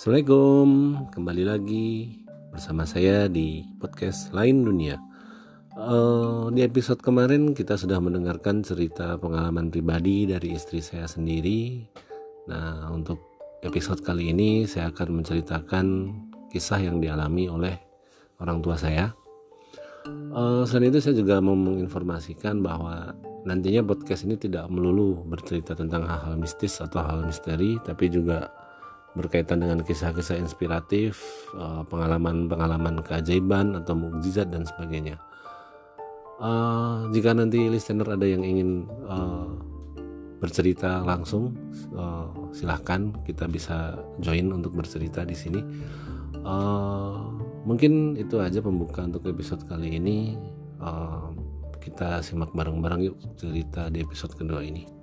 Assalamualaikum, kembali lagi bersama saya di podcast Lain Dunia. Uh, di episode kemarin kita sudah mendengarkan cerita pengalaman pribadi dari istri saya sendiri. Nah, untuk episode kali ini saya akan menceritakan kisah yang dialami oleh orang tua saya. Uh, selain itu saya juga mau menginformasikan bahwa nantinya podcast ini tidak melulu bercerita tentang hal-hal mistis atau hal misteri, tapi juga berkaitan dengan kisah-kisah inspiratif, eh, pengalaman-pengalaman keajaiban atau mukjizat dan sebagainya. Uh, jika nanti listener ada yang ingin uh, bercerita langsung, silahkan kita bisa join untuk bercerita di sini. Mungkin itu aja pembuka untuk episode kali ini. Kita simak bareng-bareng yuk cerita di episode kedua ini.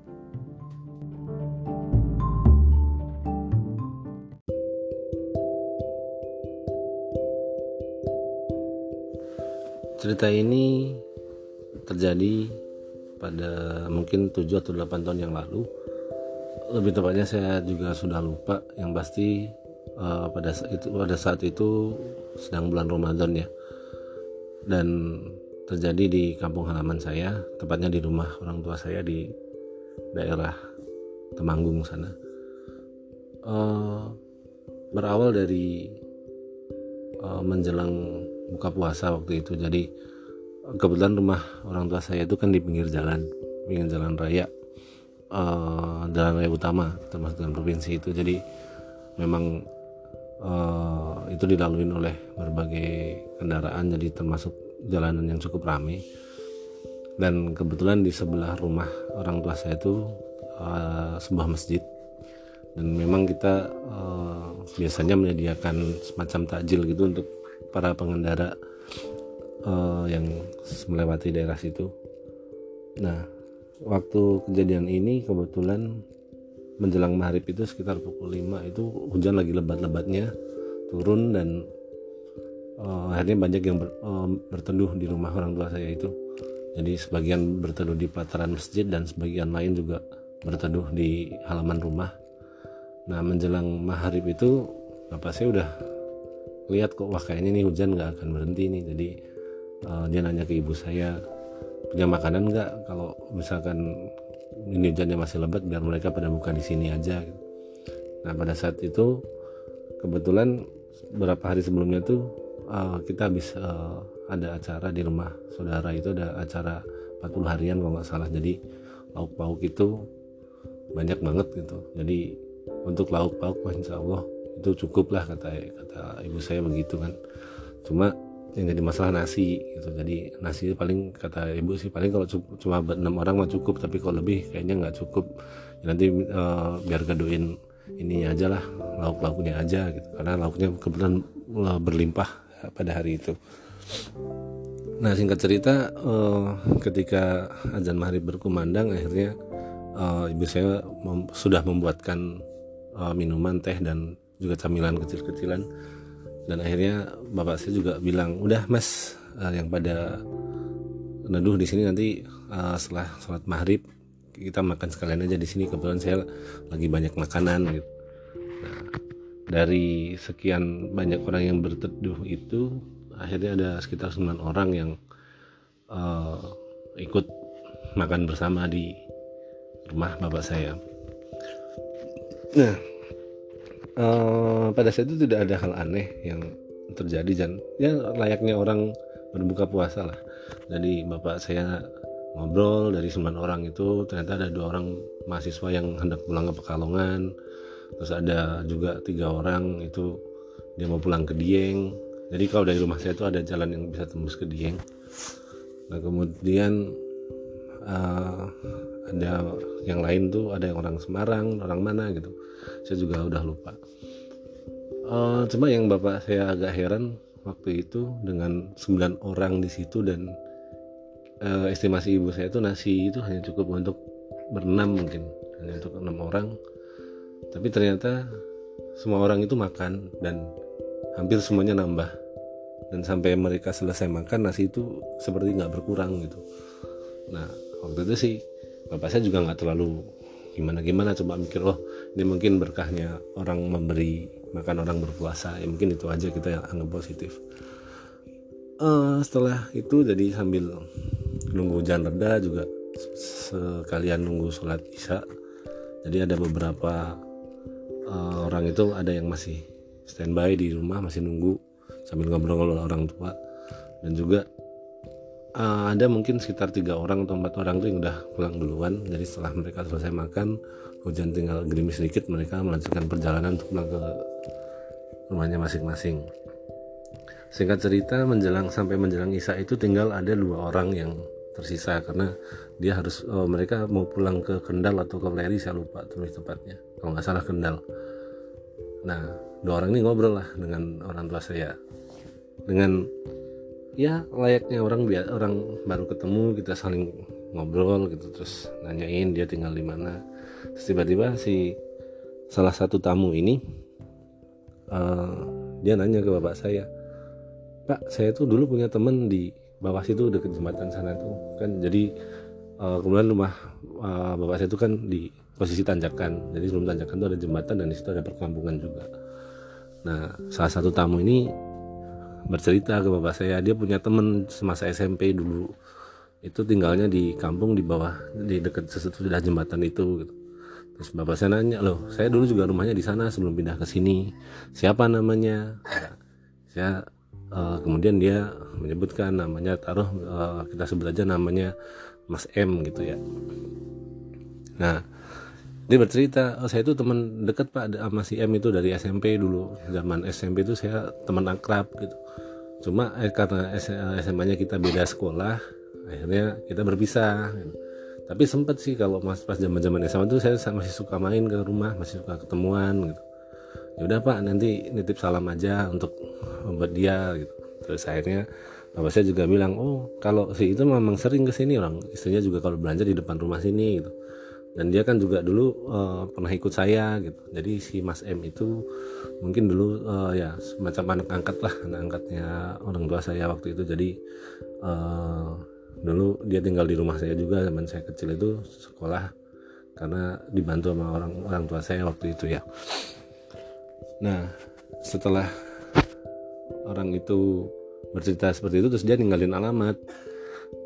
Cerita ini terjadi pada mungkin 7 atau 8 tahun yang lalu. Lebih tepatnya saya juga sudah lupa yang pasti uh, pada saat itu pada saat itu sedang bulan Ramadan ya. Dan terjadi di kampung halaman saya tepatnya di rumah orang tua saya di daerah Temanggung sana. Uh, berawal dari uh, menjelang buka puasa waktu itu. Jadi kebetulan rumah orang tua saya itu kan di pinggir jalan pinggir jalan raya uh, jalan raya utama termasuk dalam provinsi itu. Jadi memang uh, itu dilalui oleh berbagai kendaraan jadi termasuk jalanan yang cukup ramai dan kebetulan di sebelah rumah orang tua saya itu uh, sebuah masjid. Dan memang kita uh, biasanya menyediakan semacam takjil gitu untuk para pengendara uh, yang melewati daerah situ. Nah, waktu kejadian ini kebetulan menjelang maghrib itu sekitar pukul 5 itu hujan lagi lebat-lebatnya turun dan uh, akhirnya banyak yang ber, uh, berteduh di rumah orang tua saya itu. Jadi sebagian berteduh di pelataran masjid dan sebagian lain juga berteduh di halaman rumah. Nah menjelang maghrib itu bapak saya udah lihat kok wah kayaknya nih hujan nggak akan berhenti nih. Jadi uh, dia nanya ke ibu saya punya makanan nggak? Kalau misalkan ini hujannya masih lebat biar mereka pada buka di sini aja. Nah pada saat itu kebetulan beberapa hari sebelumnya tuh uh, kita habis uh, ada acara di rumah saudara itu ada acara 40 harian kalau nggak salah. Jadi lauk pauk itu banyak banget gitu. Jadi untuk lauk pauk insya Allah itu cukup lah kata kata ibu saya begitu kan. Cuma yang jadi masalah nasi gitu. Jadi nasi paling kata ibu sih paling kalau cuma buat enam orang mah cukup. Tapi kalau lebih kayaknya nggak cukup. Ya, nanti uh, biar gaduin ini aja lah lauk lauknya aja gitu. Karena lauknya kebetulan uh, berlimpah pada hari itu. Nah singkat cerita uh, ketika azan maghrib berkumandang akhirnya uh, ibu saya mem sudah membuatkan uh, minuman teh dan juga camilan kecil-kecilan. Dan akhirnya bapak saya juga bilang udah mas uh, yang pada neduh di sini nanti uh, setelah sholat maghrib kita makan sekalian aja di sini. Kebetulan saya lagi banyak makanan. Gitu nah dari sekian banyak orang yang berteduh itu akhirnya ada sekitar 9 orang yang uh, ikut makan bersama di rumah bapak saya. Nah uh, pada saat itu tidak ada hal aneh yang terjadi dan ya layaknya orang berbuka puasa lah. Jadi bapak saya ngobrol dari sembilan orang itu ternyata ada dua orang mahasiswa yang hendak pulang ke Pekalongan. Terus ada juga tiga orang itu dia mau pulang ke Dieng. Jadi kalau dari rumah saya itu ada jalan yang bisa tembus ke Dieng. Nah kemudian uh, ada yang lain tuh ada yang orang Semarang orang mana gitu saya juga udah lupa. Uh, cuma yang bapak saya agak heran waktu itu dengan 9 orang di situ dan uh, estimasi ibu saya itu nasi itu hanya cukup untuk berenam mungkin hanya untuk enam orang. Tapi ternyata semua orang itu makan dan hampir semuanya nambah. Dan sampai mereka selesai makan nasi itu seperti nggak berkurang gitu. Nah waktu itu sih bapak saya juga nggak terlalu gimana gimana coba mikir oh ini mungkin berkahnya orang memberi makan orang berpuasa. Ya mungkin itu aja kita yang anggap positif. Uh, setelah itu jadi sambil nunggu hujan reda juga sekalian nunggu sholat isya. Jadi ada beberapa uh, orang itu ada yang masih standby di rumah masih nunggu sambil ngobrol-ngobrol orang tua. Dan juga uh, ada mungkin sekitar tiga orang atau empat orang tuh yang udah pulang duluan. Jadi setelah mereka selesai makan hujan tinggal gerimis sedikit mereka melanjutkan perjalanan untuk pulang ke rumahnya masing-masing. Singkat cerita menjelang sampai menjelang Isa itu tinggal ada dua orang yang tersisa karena dia harus oh, mereka mau pulang ke Kendal atau ke Leri saya lupa terus tepatnya. Kalau nggak salah Kendal. Nah dua orang ini ngobrol lah dengan orang tua saya. Dengan ya layaknya orang biar orang baru ketemu kita saling ngobrol gitu terus nanyain dia tinggal di mana. Tiba-tiba si salah satu tamu ini uh, dia nanya ke bapak saya pak saya tuh dulu punya temen di bawah situ deket jembatan sana tuh. Kan jadi uh, kemudian rumah uh, bapak saya itu kan di posisi tanjakan. Jadi sebelum tanjakan tuh ada jembatan dan di situ ada perkampungan juga. Nah salah satu tamu ini bercerita ke bapak saya. Dia punya temen semasa SMP dulu. Itu tinggalnya di kampung di bawah di dekat sesudah jembatan itu gitu. terus bapak saya nanya loh saya dulu juga rumahnya di sana sebelum pindah ke sini. Siapa namanya? Saya uh, kemudian dia menyebutkan namanya taruh uh, kita sebut aja namanya Mas M gitu ya. Nah dia bercerita oh, saya itu teman dekat pak sama si M itu dari SMP dulu. Zaman SMP itu saya teman akrab gitu. Cuma eh, karena SMA-nya kita beda sekolah akhirnya kita berpisah gitu. tapi sempet sih kalau mas pas zaman zaman SMA itu saya masih suka main ke rumah masih suka ketemuan gitu. Ya udah pak nanti nitip salam aja untuk buat dia gitu. Terus akhirnya bapak saya juga bilang oh kalau si itu memang sering ke sini orang istrinya juga kalau belanja di depan rumah sini gitu dan dia kan juga dulu uh, pernah ikut saya gitu. Jadi si Mas M itu mungkin dulu uh, ya semacam anak angkat lah anak angkatnya orang tua saya waktu itu. Jadi uh, dulu dia tinggal di rumah saya juga zaman saya kecil itu sekolah karena dibantu sama orang orang tua saya waktu itu ya. Nah setelah orang itu bercerita seperti itu terus dia ninggalin alamat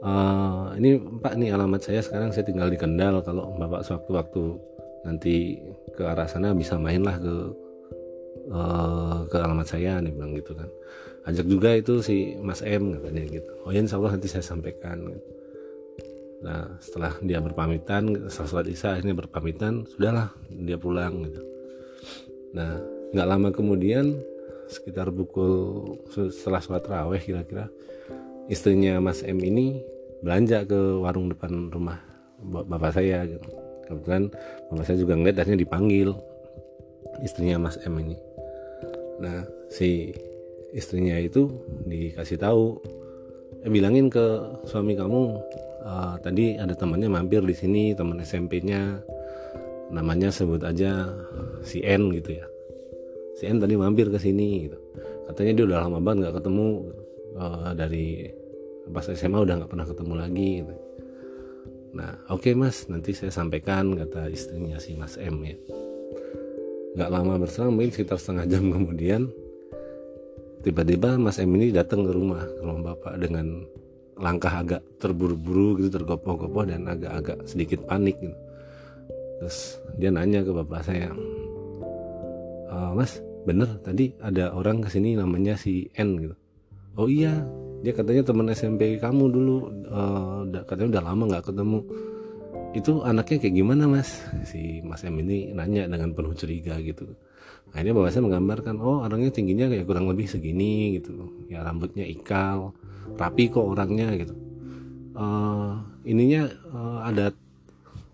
uh, ini Pak nih alamat saya. Sekarang saya tinggal di Kendal. Kalau Bapak sewaktu-waktu nanti ke arah sana bisa main lah ke uh, ke alamat saya nih bilang gitu kan. Ajak juga itu si Mas M katanya gitu. Oh ya insya Allah nanti saya sampaikan. Nah setelah dia berpamitan setelah sholat isya ini berpamitan sudahlah dia pulang gitu. Nah nggak lama kemudian sekitar pukul setelah sholat raweh kira-kira istrinya Mas M ini belanja ke warung depan rumah bapak saya gitu. kebetulan bapak saya juga ngeliat akhirnya dipanggil istrinya Mas M ini. Nah si istrinya itu dikasih tahu eh, bilangin ke suami kamu uh, tadi ada temannya mampir di sini teman SMP-nya namanya sebut aja si N gitu ya. Si N tadi mampir ke sini gitu. Katanya dia udah lama banget nggak ketemu uh, dari pas SMA udah nggak pernah ketemu lagi gitu. nah oke okay, mas nanti saya sampaikan kata istrinya si mas M ya. Nggak lama berselang mungkin sekitar setengah jam kemudian tiba-tiba mas M ini datang ke rumah ke rumah bapak dengan langkah agak terburu-buru gitu tergopoh-gopoh dan agak-agak sedikit panik gitu. Terus dia nanya ke bapak saya e, mas bener tadi ada orang ke sini namanya si N gitu. Oh iya dia katanya teman SMP kamu dulu uh, katanya udah lama nggak ketemu. Itu anaknya kayak gimana mas? Si mas M ini nanya dengan penuh curiga gitu. Akhirnya bapak saya menggambarkan oh orangnya tingginya kayak kurang lebih segini gitu. Ya rambutnya ikal rapi kok orangnya gitu. Uh, ininya uh, ada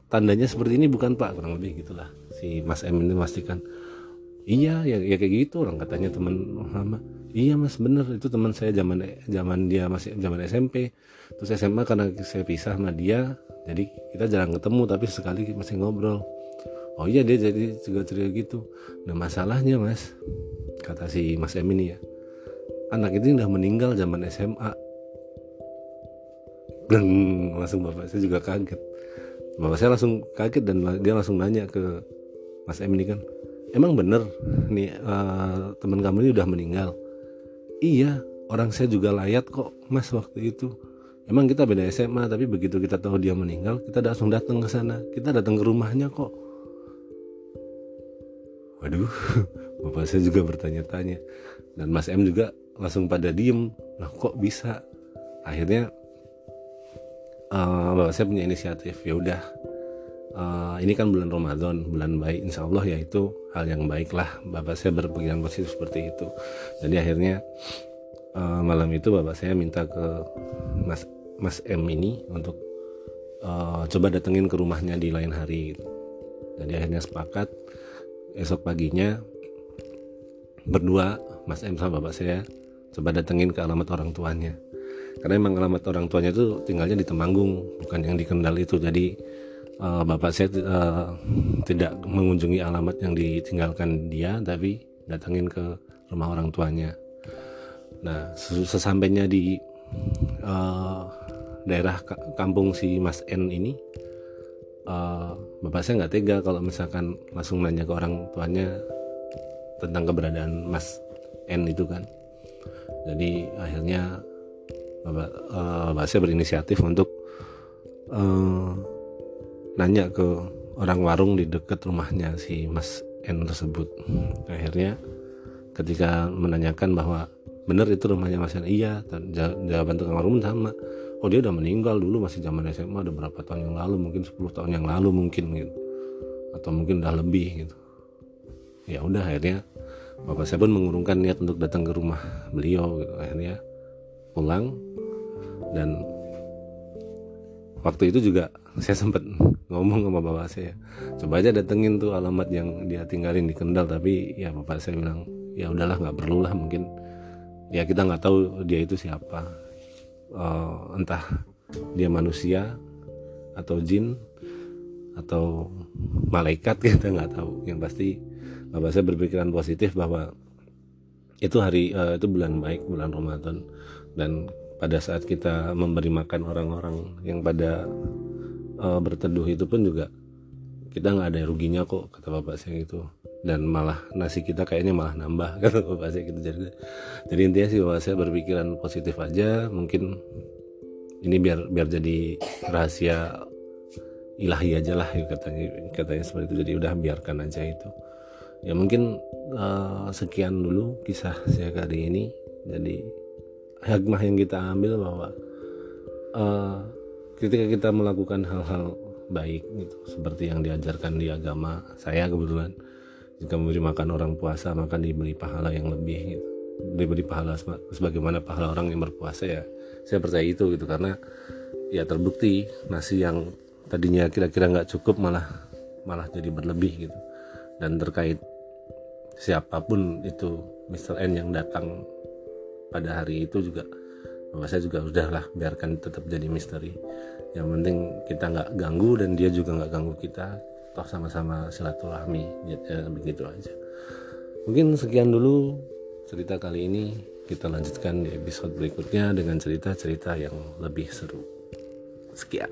tandanya seperti ini? Bukan pak. Kurang lebih gitulah. Si mas M ini memastikan iya ya, ya kayak gitu orang katanya teman lama. Iya mas bener. Itu teman saya zaman zaman dia masih zaman SMP terus SMA karena saya pisah sama dia jadi kita jarang ketemu tapi sekali masih ngobrol. Oh iya dia jadi juga cerita gitu. Nah masalahnya mas kata si mas M ini ya anak itu udah meninggal zaman SMA Bleng, langsung bapak saya juga kaget. Bapak saya langsung kaget dan dia langsung nanya ke mas M ini kan emang bener nih uh, teman kamu ini udah meninggal? Iya orang saya juga layat kok mas waktu itu. Emang kita beda SMA tapi begitu kita tahu dia meninggal kita langsung datang ke sana. Kita datang ke rumahnya kok. Waduh bapak saya juga bertanya-tanya. Dan Mas M juga langsung pada diem. Lah kok bisa? Akhirnya uh, bapak saya punya inisiatif. Ya udah uh, ini kan bulan Ramadan bulan baik. Insya Allah ya itu hal yang baik lah. Bapak saya berpikiran positif seperti itu. Jadi akhirnya uh, malam itu bapak saya minta ke Mas Mas M ini untuk uh, coba datengin ke rumahnya di lain hari gitu. jadi akhirnya sepakat. Esok paginya berdua Mas M sama bapak saya coba datengin ke alamat orang tuanya. Karena emang alamat orang tuanya itu tinggalnya di Temanggung bukan yang di Kendal itu. Jadi uh, bapak saya uh, tidak mengunjungi alamat yang ditinggalkan dia tapi datengin ke rumah orang tuanya. Nah sesampainya di uh, daerah kampung si Mas N ini uh, bapak saya nggak tega kalau misalkan langsung nanya ke orang tuanya tentang keberadaan Mas N itu kan. Jadi akhirnya bapak, uh, bapak saya berinisiatif untuk uh, nanya ke orang warung di dekat rumahnya si Mas N tersebut. Akhirnya ketika menanyakan bahwa benar itu rumahnya Mas N iya jawaban tukang warung sama. Oh dia udah meninggal dulu masih zaman SMA ada berapa tahun yang lalu mungkin 10 tahun yang lalu mungkin gitu. Atau mungkin udah lebih gitu. Ya udah akhirnya bapak saya pun mengurungkan niat untuk datang ke rumah beliau gitu. Akhirnya pulang dan waktu itu juga saya sempat ngomong sama bapak saya coba aja datengin tuh alamat yang dia tinggalin di Kendal. Tapi ya bapak saya bilang ya udahlah nggak perlu lah mungkin ya kita nggak tahu dia itu siapa. Uh, entah dia manusia atau jin atau malaikat kita nggak tahu. Yang pasti bapak saya berpikiran positif bahwa itu hari uh, itu bulan baik bulan Ramadan. Dan pada saat kita memberi makan orang-orang yang pada uh, berteduh itu pun juga kita nggak ada ruginya kok kata bapak saya itu dan malah nasi kita kayaknya malah nambah kata bapak saya gitu. Jadi jadi intinya sih bapak saya berpikiran positif aja. Mungkin ini biar biar jadi rahasia ilahi aja lah ya katanya katanya seperti itu. Jadi udah biarkan aja itu. Ya mungkin uh, sekian dulu kisah saya kali ini. Jadi hikmah yang kita ambil bahwa uh, ketika kita melakukan hal-hal baik gitu seperti yang diajarkan di agama saya kebetulan jika memberi makan orang puasa maka diberi pahala yang lebih gitu diberi pahala sebagaimana pahala orang yang berpuasa ya saya percaya itu gitu karena ya terbukti nasi yang tadinya kira-kira nggak cukup malah malah jadi berlebih gitu dan terkait siapa pun itu Mr. N yang datang pada hari itu juga. Saya juga udahlah biarkan tetap jadi misteri. Yang penting kita nggak ganggu dan dia juga nggak ganggu kita toh sama-sama silaturahmi ya, begitu aja. Mungkin sekian dulu cerita kali ini. Kita lanjutkan di episode berikutnya dengan cerita-cerita yang lebih seru. Sekian